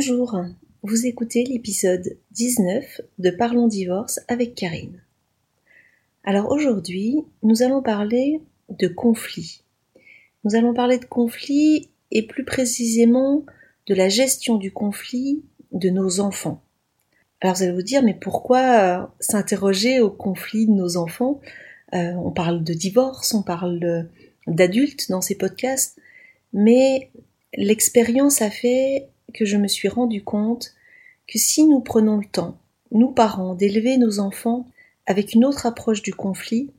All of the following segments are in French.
Bonjour, vous écoutez l'épisode 19 de Parlons divorce avec Karine. Alors aujourd'hui, nous allons parler de conflits. Nous allons parler de conflits et plus précisément de la gestion du conflit de nos enfants. Alors vous allez vous dire, mais pourquoi euh, s'interroger au conflit de nos enfants? Euh, On parle de divorce, on parle d'adultes dans ces podcasts, mais l'expérience a fait que je me suis rendu compte que si nous prenons le temps, nous parents, d'élever nos enfants avec une autre approche du conflit,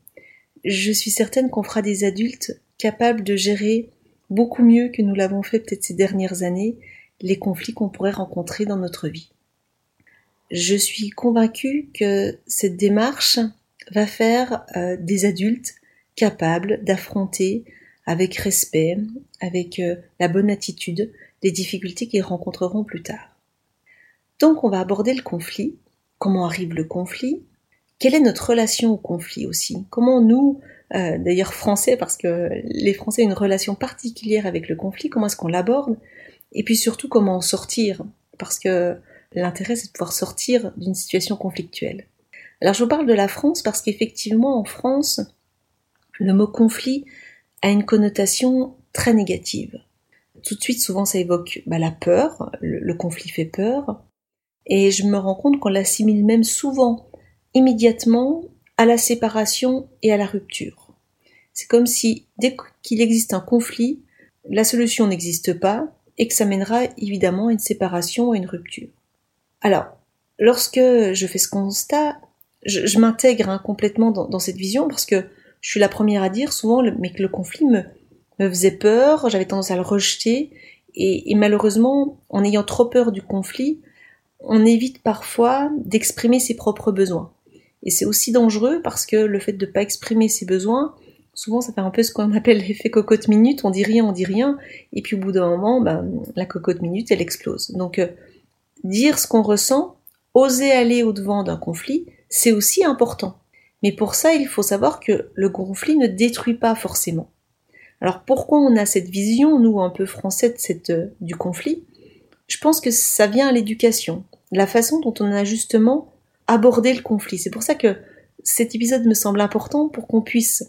je suis certaine qu'on fera des adultes capables de gérer beaucoup mieux que nous l'avons fait peut-être ces dernières années les conflits qu'on pourrait rencontrer dans notre vie. Je suis convaincue que cette démarche va faire euh, des adultes capables d'affronter avec respect, avec euh, la bonne attitude, les difficultés qu'ils rencontreront plus tard. Donc on va aborder le conflit, comment arrive le conflit, quelle est notre relation au conflit aussi, comment nous, euh, d'ailleurs français, parce que les Français ont une relation particulière avec le conflit, comment est-ce qu'on l'aborde, et puis surtout comment en sortir, parce que l'intérêt c'est de pouvoir sortir d'une situation conflictuelle. Alors je vous parle de la France parce qu'effectivement en France, le mot conflit a une connotation très négative tout de suite, souvent, ça évoque bah, la peur, le, conflit fait peur, et je me rends compte qu'on l'assimile même souvent, immédiatement, à la séparation et à la rupture. C'est comme si, dès qu'il existe un conflit, la solution n'existe pas, et que ça mènera évidemment à une séparation à une rupture. Alors, lorsque je fais ce constat, je, m'intègre hein, complètement dans, cette vision parce que je suis la première à dire souvent, mais que le conflit me, faisait peur, j'avais tendance à le rejeter, et, malheureusement, en ayant trop peur du conflit, on évite parfois d'exprimer ses propres besoins. Et c'est aussi dangereux parce que le fait de ne pas exprimer ses besoins, souvent ça fait un peu ce qu'on appelle l'effet cocotte minute, on dit rien, on dit rien, et puis au bout d'un moment, ben, la cocotte minute, elle explose. Donc euh, dire ce qu'on ressent, oser aller au-devant d'un conflit, c'est aussi important. Mais pour ça, il faut savoir que le conflit ne détruit pas forcément. Alors pourquoi on a cette vision, nous, un peu français, de cette, euh, du conflit Je pense que ça vient à l'éducation, la façon dont on a justement abordé le conflit. C'est pour ça que cet épisode me semble important pour qu'on puisse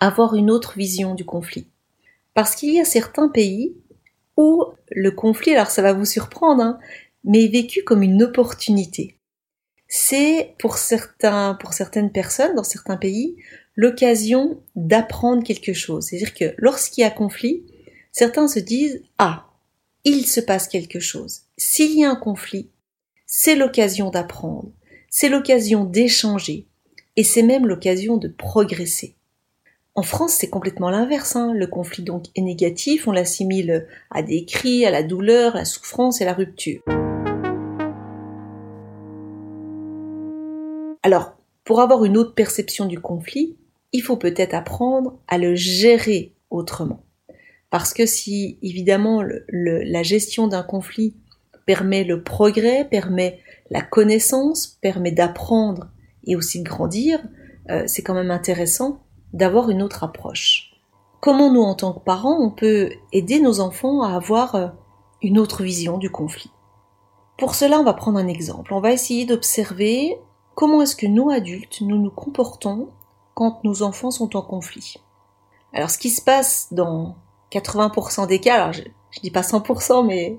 avoir une autre vision du conflit. Parce qu'il y a certains pays où le conflit, alors ça va vous surprendre, hein, mais est vécu comme une opportunité. C'est pour certains, pour certaines personnes dans certains pays, l'occasion d'apprendre quelque chose. C'est-à-dire que lorsqu'il y a conflit, certains se disent Ah, il se passe quelque chose. S'il y a un conflit, c'est l'occasion d'apprendre, c'est l'occasion d'échanger, et c'est même l'occasion de progresser. En France, c'est complètement l'inverse. Hein. Le conflit donc est négatif, on l'assimile à des cris, à la douleur, à la souffrance et à la rupture. Alors, pour avoir une autre perception du conflit, il faut peut-être apprendre à le gérer autrement. Parce que si évidemment la gestion d'un conflit permet le progrès, permet la connaissance, permet d'apprendre et aussi de grandir, euh, c'est quand même intéressant d'avoir une autre approche. Comment nous, en tant que parents, on peut aider nos enfants à avoir euh, une autre vision du conflit? Pour cela, on va prendre un exemple. On va essayer d'observer comment est-ce que nous, adultes, nous nous comportons quand nos enfants sont en conflit? Alors ce qui se passe dans 80% des cas, alors je, je dis pas 100%, mais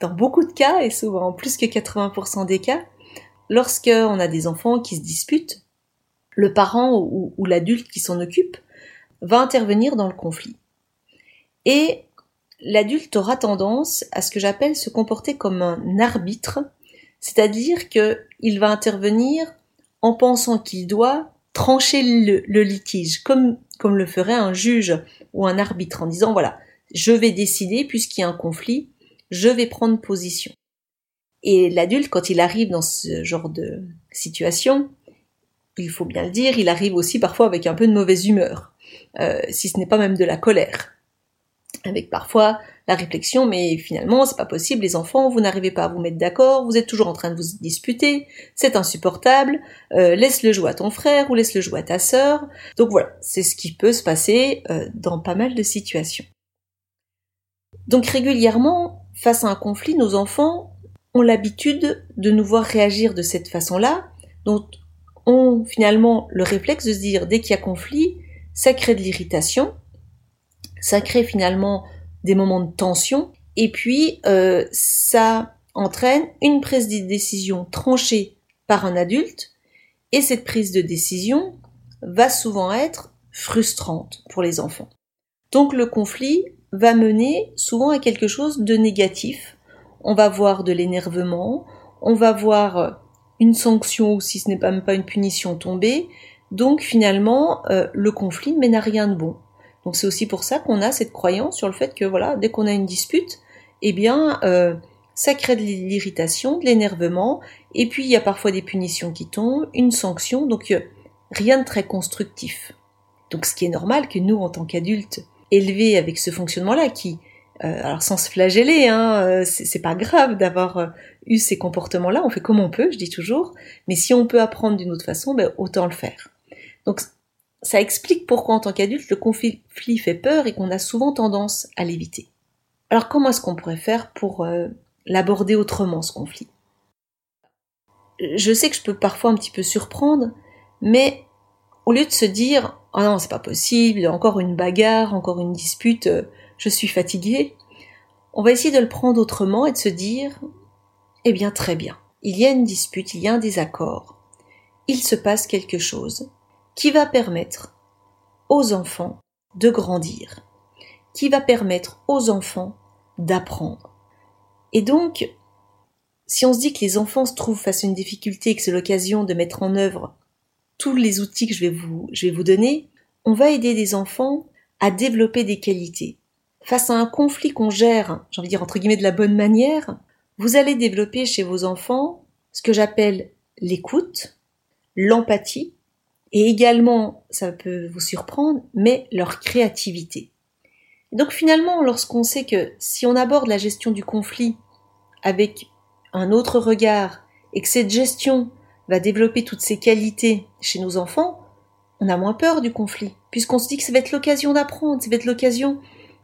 dans beaucoup de cas, et souvent plus que 80% des cas, lorsqu'on a des enfants qui se disputent, le parent ou l'adulte qui s'en occupe va intervenir dans le conflit. Et l'adulte aura tendance à ce que j'appelle se comporter comme un arbitre, c'est-à-dire qu'il va intervenir en pensant qu'il doit trancher le, litige, comme, le ferait un juge ou un arbitre en disant voilà, je vais décider puisqu'il y a un conflit, je vais prendre position. Et l'adulte, quand il arrive dans ce genre de situation, il faut bien le dire, il arrive aussi parfois avec un peu de mauvaise humeur, euh, si ce n'est pas même de la colère avec parfois la réflexion mais finalement c'est pas possible les enfants vous n'arrivez pas à vous mettre d'accord vous êtes toujours en train de vous disputer c'est insupportable euh, laisse-le jouer à ton frère ou laisse-le jouer à ta sœur. Donc voilà c'est ce qui peut se passer euh, dans pas mal de situations. Donc régulièrement face à un conflit nos enfants ont l'habitude de nous voir réagir de cette façon-là, donc ont finalement le réflexe de se dire dès qu'il y a conflit, ça crée de l'irritation, ça crée finalement des moments de tension, et puis euh, ça entraîne une prise de décision tranchée par un adulte, et cette prise de décision va souvent être frustrante pour les enfants. Donc le conflit va mener souvent à quelque chose de négatif. On va voir de l'énervement, on va voir une sanction ou si ce n'est pas même pas une punition tombée. Donc finalement, euh, le conflit mène à rien de bon. Donc c'est aussi pour ça qu'on a cette croyance sur le fait que voilà, dès qu'on a une dispute, eh bien, euh, ça crée de l'irritation, de l'énervement, et puis il y a parfois des punitions qui tombent, une sanction, donc euh, rien de très constructif. Donc ce qui est normal que nous, en tant qu'adultes, élevés avec ce fonctionnement-là, qui, euh, alors sans se flageller, hein, euh, c'est pas grave d'avoir eu ces comportements-là, on fait comme on peut, je dis toujours, mais si on peut apprendre d'une autre façon, ben, autant le faire. Donc ça explique pourquoi en tant qu'adulte le conflit fait peur et qu'on a souvent tendance à l'éviter. Alors comment est-ce qu'on pourrait faire pour l'aborder autrement ce conflit? Je sais que je peux parfois un petit peu surprendre, mais au lieu de se dire oh non c'est pas possible, encore une bagarre, encore une dispute, je suis fatigué, on va essayer de le prendre autrement et de se dire eh bien très bien, il y a une dispute, il y a un désaccord, il se passe quelque chose qui va permettre aux enfants de grandir, qui va permettre aux enfants d'apprendre. Et donc, si on se dit que les enfants se trouvent face à une difficulté et que c'est l'occasion de mettre en œuvre tous les outils que je vais vous, je vais vous donner, on va aider des enfants à développer des qualités. Face à un conflit qu'on gère, j'ai envie de dire entre guillemets de la bonne manière, vous allez développer chez vos enfants ce que j'appelle l'écoute, l'empathie, et également, ça peut vous surprendre, mais leur créativité. donc finalement, lorsqu'on sait que si on aborde la gestion du conflit avec un autre regard, et que cette gestion va développer toutes ces qualités chez nos enfants, on a moins peur du conflit, puisqu'on se dit que ça va être l'occasion d'apprendre, ça va être l'occasion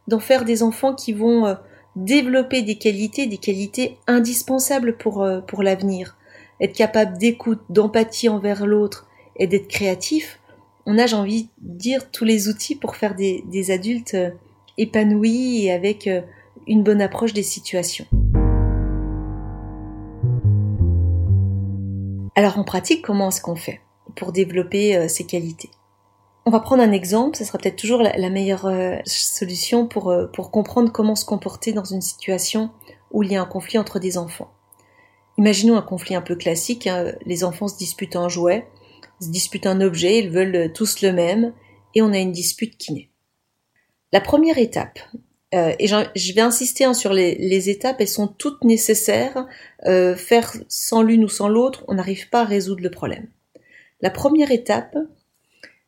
d'en faire des enfants qui vont euh, développer des qualités, des qualités indispensables pour, euh, pour l'avenir. Être capable d'écoute, d'empathie envers l'autre et d'être créatif, on a, j'ai envie de dire, tous les outils pour faire des, adultes euh, épanouis et avec une bonne approche des situations. Alors en pratique, comment est-ce qu'on fait pour développer euh, ces qualités? On va prendre un exemple, ce sera peut-être toujours la, meilleure euh, solution pour, euh, pour comprendre comment se comporter dans une situation où il y a un conflit entre des enfants. Imaginons un conflit un peu classique, hein, les enfants se disputent un jouet, se disputent un objet, ils veulent tous le même, et on a une dispute qui naît. La première étape, euh, et je vais insister hein, sur les, étapes, elles sont toutes nécessaires. Euh, faire sans l'une ou sans l'autre, on n'arrive pas à résoudre le problème. La première étape,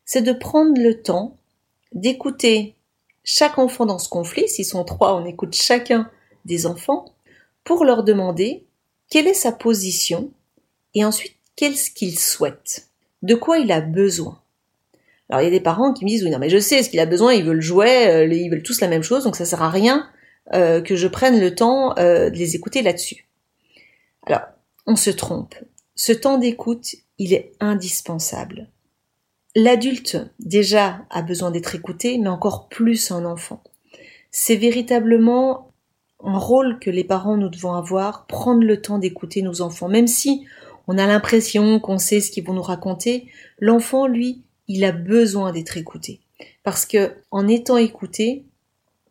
c'est de prendre le temps d'écouter chaque enfant dans ce conflit. S'ils sont trois, on écoute chacun des enfants pour leur demander quelle est sa position et ensuite qu'est-ce qu'il souhaite, de quoi il a besoin. Alors il y a des parents qui me disent oui non mais je sais ce qu'il a besoin, ils veulent jouer, euh, ils veulent tous la même chose, donc ça sert à rien euh, que je prenne le temps euh, de les écouter là-dessus. Alors on se trompe. Ce temps d'écoute, il est indispensable. L'adulte déjà a besoin d'être écouté, mais encore plus un enfant. C'est véritablement un rôle que les parents nous devons avoir, prendre le temps d'écouter nos enfants, même si on a l'impression qu'on sait ce qu'ils vont nous raconter, l'enfant, lui, il a besoin d'être écouté. Parce que, en étant écouté,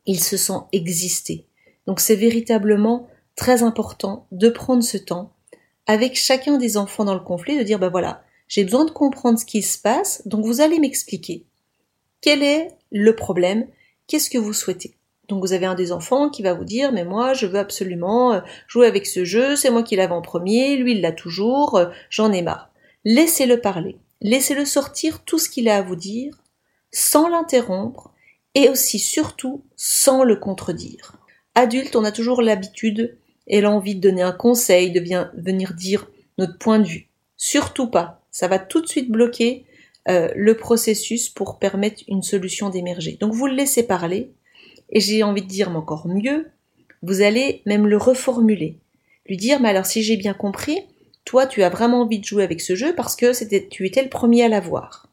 il se sent exister. Donc c'est véritablement très important de prendre ce temps avec chacun des enfants dans le conflit, de dire, ben voilà, j'ai besoin de comprendre ce qui se passe, donc vous allez m'expliquer. Quel est le problème? Qu'est-ce que vous souhaitez? Donc vous avez un des enfants qui va vous dire mais moi je veux absolument euh, jouer avec ce jeu, c'est moi qui l'avais en premier, lui il l'a toujours, euh, j'en ai marre. Laissez-le parler. Laissez-le sortir tout ce qu'il a à vous dire, sans l'interrompre, et aussi surtout sans le contredire. Adulte, on a toujours l'habitude et l'envie de donner un conseil, de venir dire notre point de vue. Surtout pas. Ça va tout de suite bloquer euh, le processus pour permettre une solution d'émerger. Donc vous le laissez parler, et j'ai envie de dire, mais encore mieux, vous allez même le reformuler. lui dire, mais alors si j'ai bien compris, toi tu as vraiment envie de jouer avec ce jeu parce que c'était, tu étais le premier à l'avoir.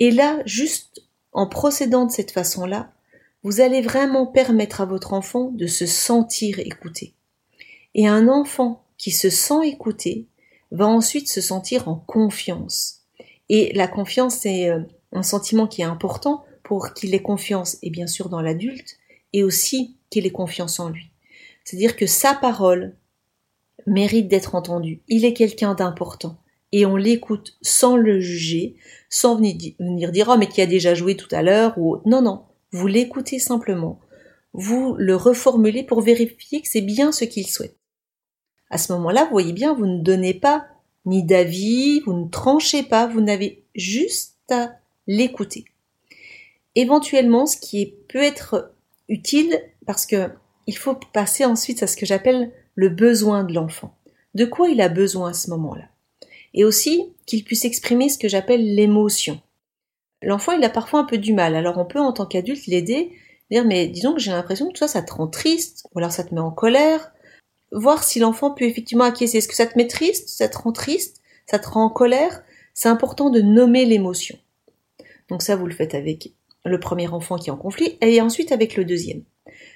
Et là, juste en procédant de cette façon-là, vous allez vraiment permettre à votre enfant de se sentir écouté. Et un enfant qui se sent écouté va ensuite se sentir en confiance. Et la confiance, c'est euh, un sentiment qui est important qu'il ait confiance, et bien sûr dans l'adulte, et aussi qu'il ait confiance en lui. C'est-à-dire que sa parole mérite d'être entendue. Il est quelqu'un d'important. Et on l'écoute sans le juger, sans venir dire oh mais qui a déjà joué tout à l'heure ou non non, vous l'écoutez simplement. Vous le reformulez pour vérifier que c'est bien ce qu'il souhaite. À ce moment-là, vous voyez bien, vous ne donnez pas ni d'avis, vous ne tranchez pas, vous n'avez juste à l'écouter. Éventuellement, ce qui peut être utile, parce que il faut passer ensuite à ce que j'appelle le besoin de l'enfant. De quoi il a besoin à ce moment-là? Et aussi qu'il puisse exprimer ce que j'appelle l'émotion. L'enfant, il a parfois un peu du mal. Alors on peut, en tant qu'adulte, l'aider, dire, mais disons que j'ai l'impression que toi, ça te rend triste, ou alors ça te met en colère. Voir si l'enfant peut effectivement acquiescer. Est-ce que ça te met triste? Ça te rend triste? Ça te rend en colère? C'est important de nommer l'émotion. Donc ça, vous le faites avec le premier enfant qui est en conflit, et ensuite avec le deuxième.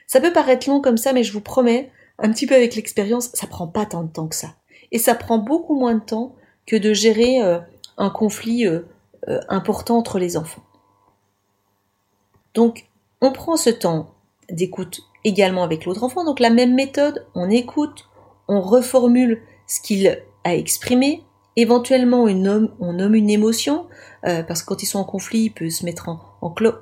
Ça peut paraître long comme ça, mais je vous promets, un petit peu avec l'expérience, ça prend pas tant de temps que ça. Et ça prend beaucoup moins de temps que de gérer euh, un conflit euh, euh, important entre les enfants. Donc, on prend ce temps d'écoute également avec l'autre enfant. Donc, la même méthode, on écoute, on reformule ce qu'il a exprimé, éventuellement on nomme, on nomme une émotion, parce que quand ils sont en conflit, il peut se mettre en,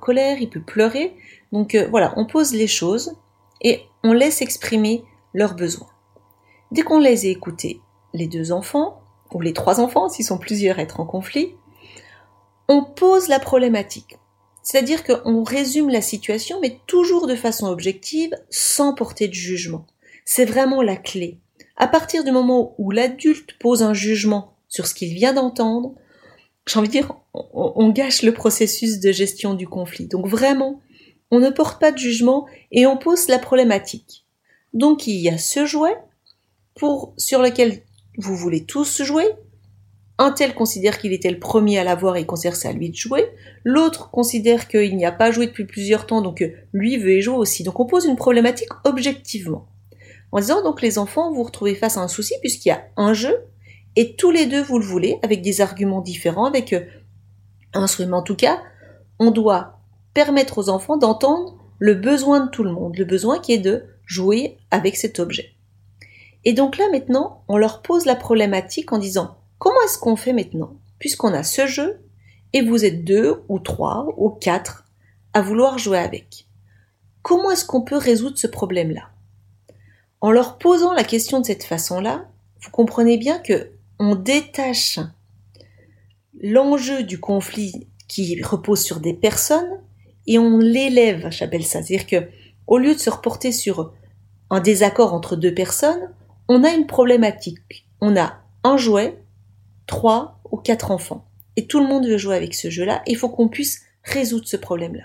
colère, il peut pleurer. Donc voilà, on pose les choses et on laisse exprimer leurs besoins. Dès qu'on les a écoutés, les deux enfants, ou les trois enfants s'ils sont plusieurs à être en conflit, on pose la problématique. C'est-à-dire qu'on résume la situation, mais toujours de façon objective, sans porter de jugement. C'est vraiment la clé. À partir du moment où l'adulte pose un jugement sur ce qu'il vient d'entendre, j'ai envie de dire, on, gâche le processus de gestion du conflit. Donc vraiment, on ne porte pas de jugement et on pose la problématique. Donc il y a ce jouet pour, sur lequel vous voulez tous jouer. Un tel considère qu'il était le premier à l'avoir et considère c'est à lui de jouer. L'autre considère qu'il n'y a pas joué depuis plusieurs temps, donc lui veut y jouer aussi. Donc on pose une problématique objectivement. En disant donc les enfants, vous vous retrouvez face à un souci puisqu'il y a un jeu et tous les deux vous le voulez avec des arguments différents, avec euh, un instrument en tout cas. On doit permettre aux enfants d'entendre le besoin de tout le monde, le besoin qui est de jouer avec cet objet. Et donc là maintenant, on leur pose la problématique en disant comment est-ce qu'on fait maintenant puisqu'on a ce jeu et vous êtes deux ou trois ou quatre à vouloir jouer avec. Comment est-ce qu'on peut résoudre ce problème-là? En leur posant la question de cette façon-là, vous comprenez bien que on détache l'enjeu du conflit qui repose sur des personnes et on l'élève, j'appelle ça. C'est-à-dire que au lieu de se reporter sur un désaccord entre deux personnes, on a une problématique. On a un jouet, trois ou quatre enfants. Et tout le monde veut jouer avec ce jeu-là. Il faut qu'on puisse résoudre ce problème-là.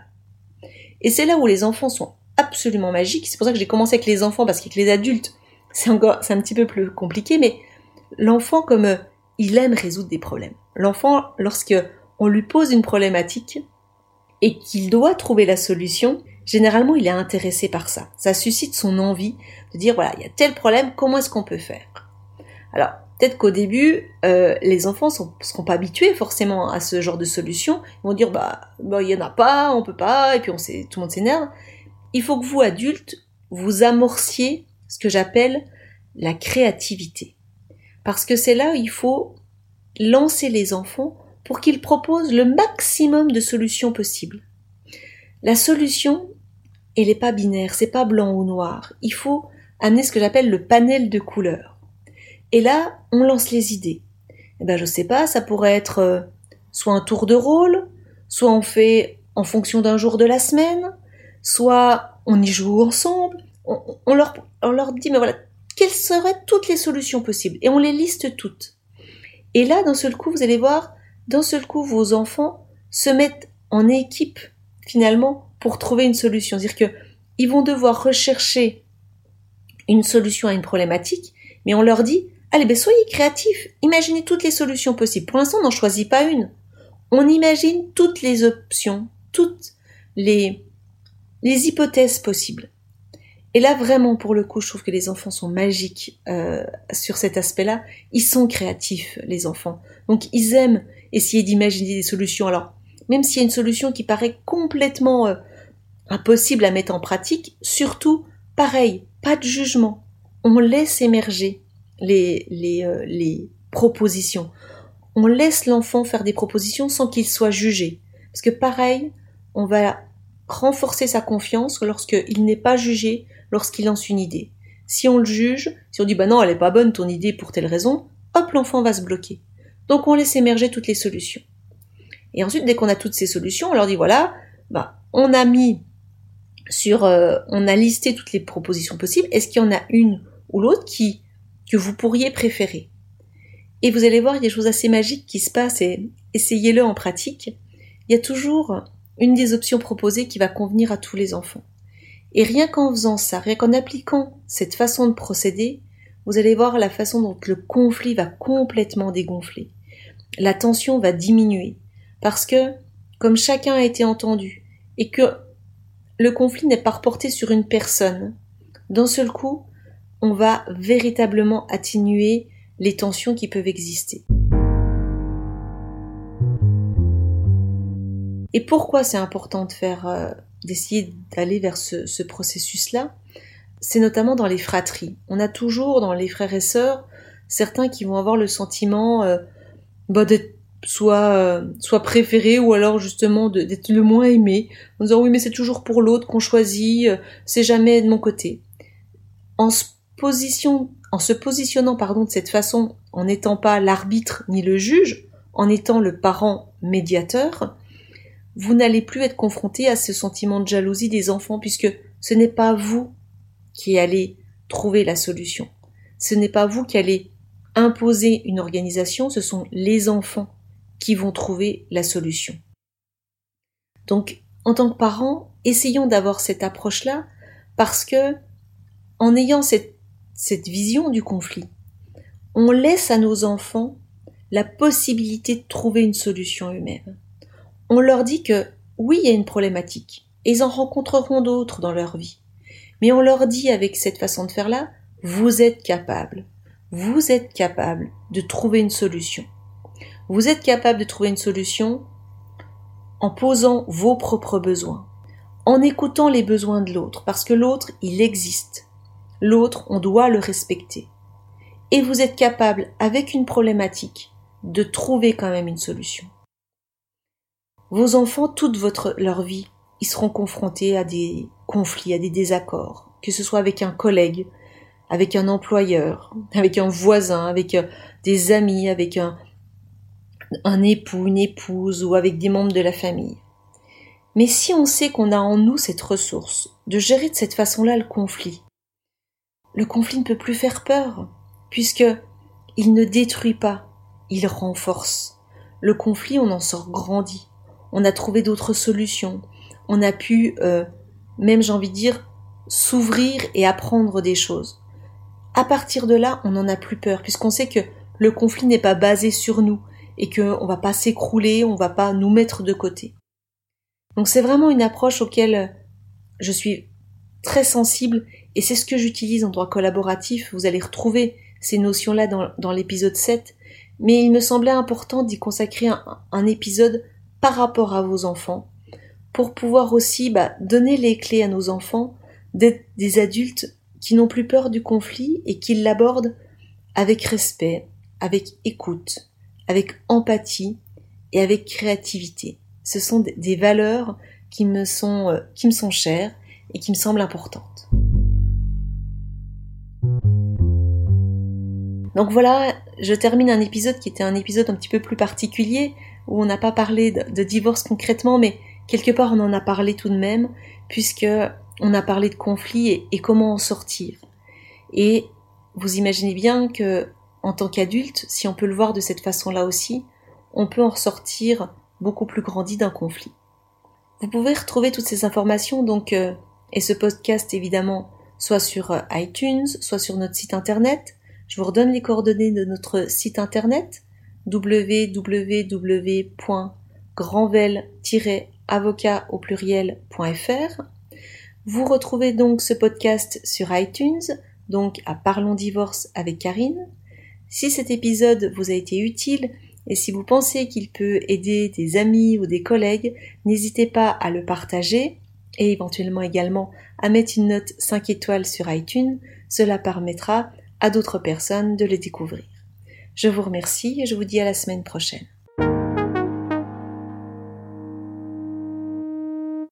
Et c'est là où les enfants sont absolument magiques. C'est pour ça que j'ai commencé avec les enfants, parce qu'avec les adultes, c'est encore, un petit peu plus compliqué, mais l'enfant, comme euh, il aime résoudre des problèmes. L'enfant, lorsque on lui pose une problématique et qu'il doit trouver la solution, généralement il est intéressé par ça. Ça suscite son envie de dire voilà, il y a tel problème, comment est-ce qu'on peut faire? Alors, peut-être qu'au début, euh, les enfants ne seront pas habitués forcément à ce genre de solution. Ils vont dire bah, bah il y en a pas, on peut pas, et puis on sait, tout le monde s'énerve. Il faut que vous, adultes, vous amorciez ce que j'appelle la créativité. Parce que c'est là où il faut lancer les enfants pour qu'ils proposent le maximum de solutions possibles. La solution, elle n'est pas binaire, c'est pas blanc ou noir. Il faut amener ce que j'appelle le panel de couleurs. Et là, on lance les idées. Eh ben, je sais pas, ça pourrait être euh, soit un tour de rôle, soit on fait en fonction d'un jour de la semaine, soit on y joue ensemble. On, leur, on leur dit, mais voilà, quelles seraient toutes les solutions possibles Et on les liste toutes. Et là, d'un seul coup, vous allez voir, d'un seul coup, vos enfants se mettent en équipe finalement pour trouver une solution. C'est-à-dire qu'ils vont devoir rechercher une solution à une problématique, Mais on leur dit, allez, ben soyez créatifs, imaginez toutes les solutions possibles. Pour l'instant, on n'en choisit pas une. On imagine toutes les options, toutes les hypothèses possibles. Et là, vraiment, pour le coup, je trouve que les enfants sont magiques euh, sur cet aspect-là. Ils sont créatifs, les enfants. Donc, ils aiment essayer d'imaginer des solutions. Alors, même s'il y a une solution qui paraît complètement euh, impossible à mettre en pratique, surtout, pareil, pas de jugement. On laisse émerger les, les, euh, les propositions. On laisse l'enfant faire des propositions sans qu'il soit jugé. Parce que pareil, on va renforcer sa confiance lorsqu'il n'est pas jugé, lorsqu'il lance une idée. Si on le juge, si on dit bah non, elle est pas bonne ton idée pour telle raison, hop, l'enfant va se bloquer. Donc on laisse émerger toutes les solutions. Et ensuite, dès qu'on a toutes ces solutions, on leur dit voilà, bah on a mis sur, euh, on a listé toutes les propositions possibles. Est-ce qu'il y en a une ou l'autre qui que vous pourriez préférer? Et vous allez voir, il y a des choses assez magiques qui se passent et essayez-le en pratique. Il y a toujours une des options proposées qui va convenir à tous les enfants. Et rien qu'en faisant ça, rien qu'en appliquant cette façon de procéder, vous allez voir la façon dont le conflit va complètement dégonfler. La tension va diminuer. Parce que, comme chacun a été entendu, et que le conflit n'est pas reporté sur une personne, d'un seul coup, on va véritablement atténuer les tensions qui peuvent exister. Et pourquoi c'est important de faire, euh, d'essayer d'aller vers ce, processus-là C'est notamment dans les fratries. On a toujours dans les frères et sœurs certains qui vont avoir le sentiment euh, bah, d'être soit euh, soit préféré ou alors justement d'être le moins aimé en disant oui mais c'est toujours pour l'autre qu'on choisit c'est jamais de mon côté en se en se positionnant pardon de cette façon en n'étant pas l'arbitre ni le juge en étant le parent médiateur vous n'allez plus être confronté à ce sentiment de jalousie des enfants puisque ce n'est pas vous qui allez trouver la solution. Ce n'est pas vous qui allez imposer une organisation, ce sont les enfants qui vont trouver la solution. Donc, en tant que parents, essayons d'avoir cette approche-là parce que, en ayant cette, vision du conflit, on laisse à nos enfants la possibilité de trouver une solution eux-mêmes on leur dit que oui, il y a une problématique, ils en rencontreront d'autres dans leur vie. Mais on leur dit avec cette façon de faire-là, vous êtes capable, vous êtes capable de trouver une solution. Vous êtes capable de trouver une solution en posant vos propres besoins, en écoutant les besoins de l'autre, parce que l'autre, il existe. L'autre, on doit le respecter. Et vous êtes capable, avec une problématique, de trouver quand même une solution. Vos enfants, toute leur vie, ils seront confrontés à des conflits, à des désaccords, que ce soit avec un collègue, avec un employeur, avec un voisin, avec euh, des amis, avec un, un époux, une épouse ou avec des membres de la famille. Mais si on sait qu'on a en nous cette ressource de gérer de cette façon-là le conflit, le conflit ne peut plus faire peur, puisque il ne détruit pas, il renforce. Le conflit, on en sort grandi on a trouvé d'autres solutions, on a pu, euh, même j'ai envie de dire, s'ouvrir et apprendre des choses. À partir de là, on n'en a plus peur, puisqu'on sait que le conflit n'est pas basé sur nous et qu'on va pas s'écrouler, on va pas nous mettre de côté. Donc c'est vraiment une approche auquel je suis très sensible et c'est ce que j'utilise en droit collaboratif. Vous allez retrouver ces notions-là dans, l'épisode 7, mais il me semblait important d'y consacrer un épisode par rapport à vos enfants, pour pouvoir aussi bah, donner les clés à nos enfants d'être des adultes qui n'ont plus peur du conflit et qui l'abordent avec respect, avec écoute, avec empathie et avec créativité. Ce sont des valeurs qui me sont, euh, qui me sont chères et qui me semblent importantes. Donc voilà, je termine un épisode qui était un épisode un petit peu plus particulier, où on n'a pas parlé de, divorce concrètement, mais quelque part on en a parlé tout de même, puisque on a parlé de conflit et, comment en sortir. Et vous imaginez bien que, en tant qu'adulte, si on peut le voir de cette façon-là aussi, on peut en ressortir beaucoup plus grandi d'un conflit. Vous pouvez retrouver toutes ces informations donc euh, et ce podcast évidemment soit sur euh, iTunes, soit sur notre site internet Je vous redonne les coordonnées de notre site internet www.grandvel-avocat au pluriel.fr. Vous retrouvez donc ce podcast sur iTunes, donc à Parlons Divorce avec Karine. Si cet épisode vous a été utile et si vous pensez qu'il peut aider des amis ou des collègues, n'hésitez pas à le partager et éventuellement également à mettre une note 5 étoiles sur iTunes. Cela permettra à d'autres personnes de le découvrir. Je vous remercie et je vous dis à la semaine prochaine.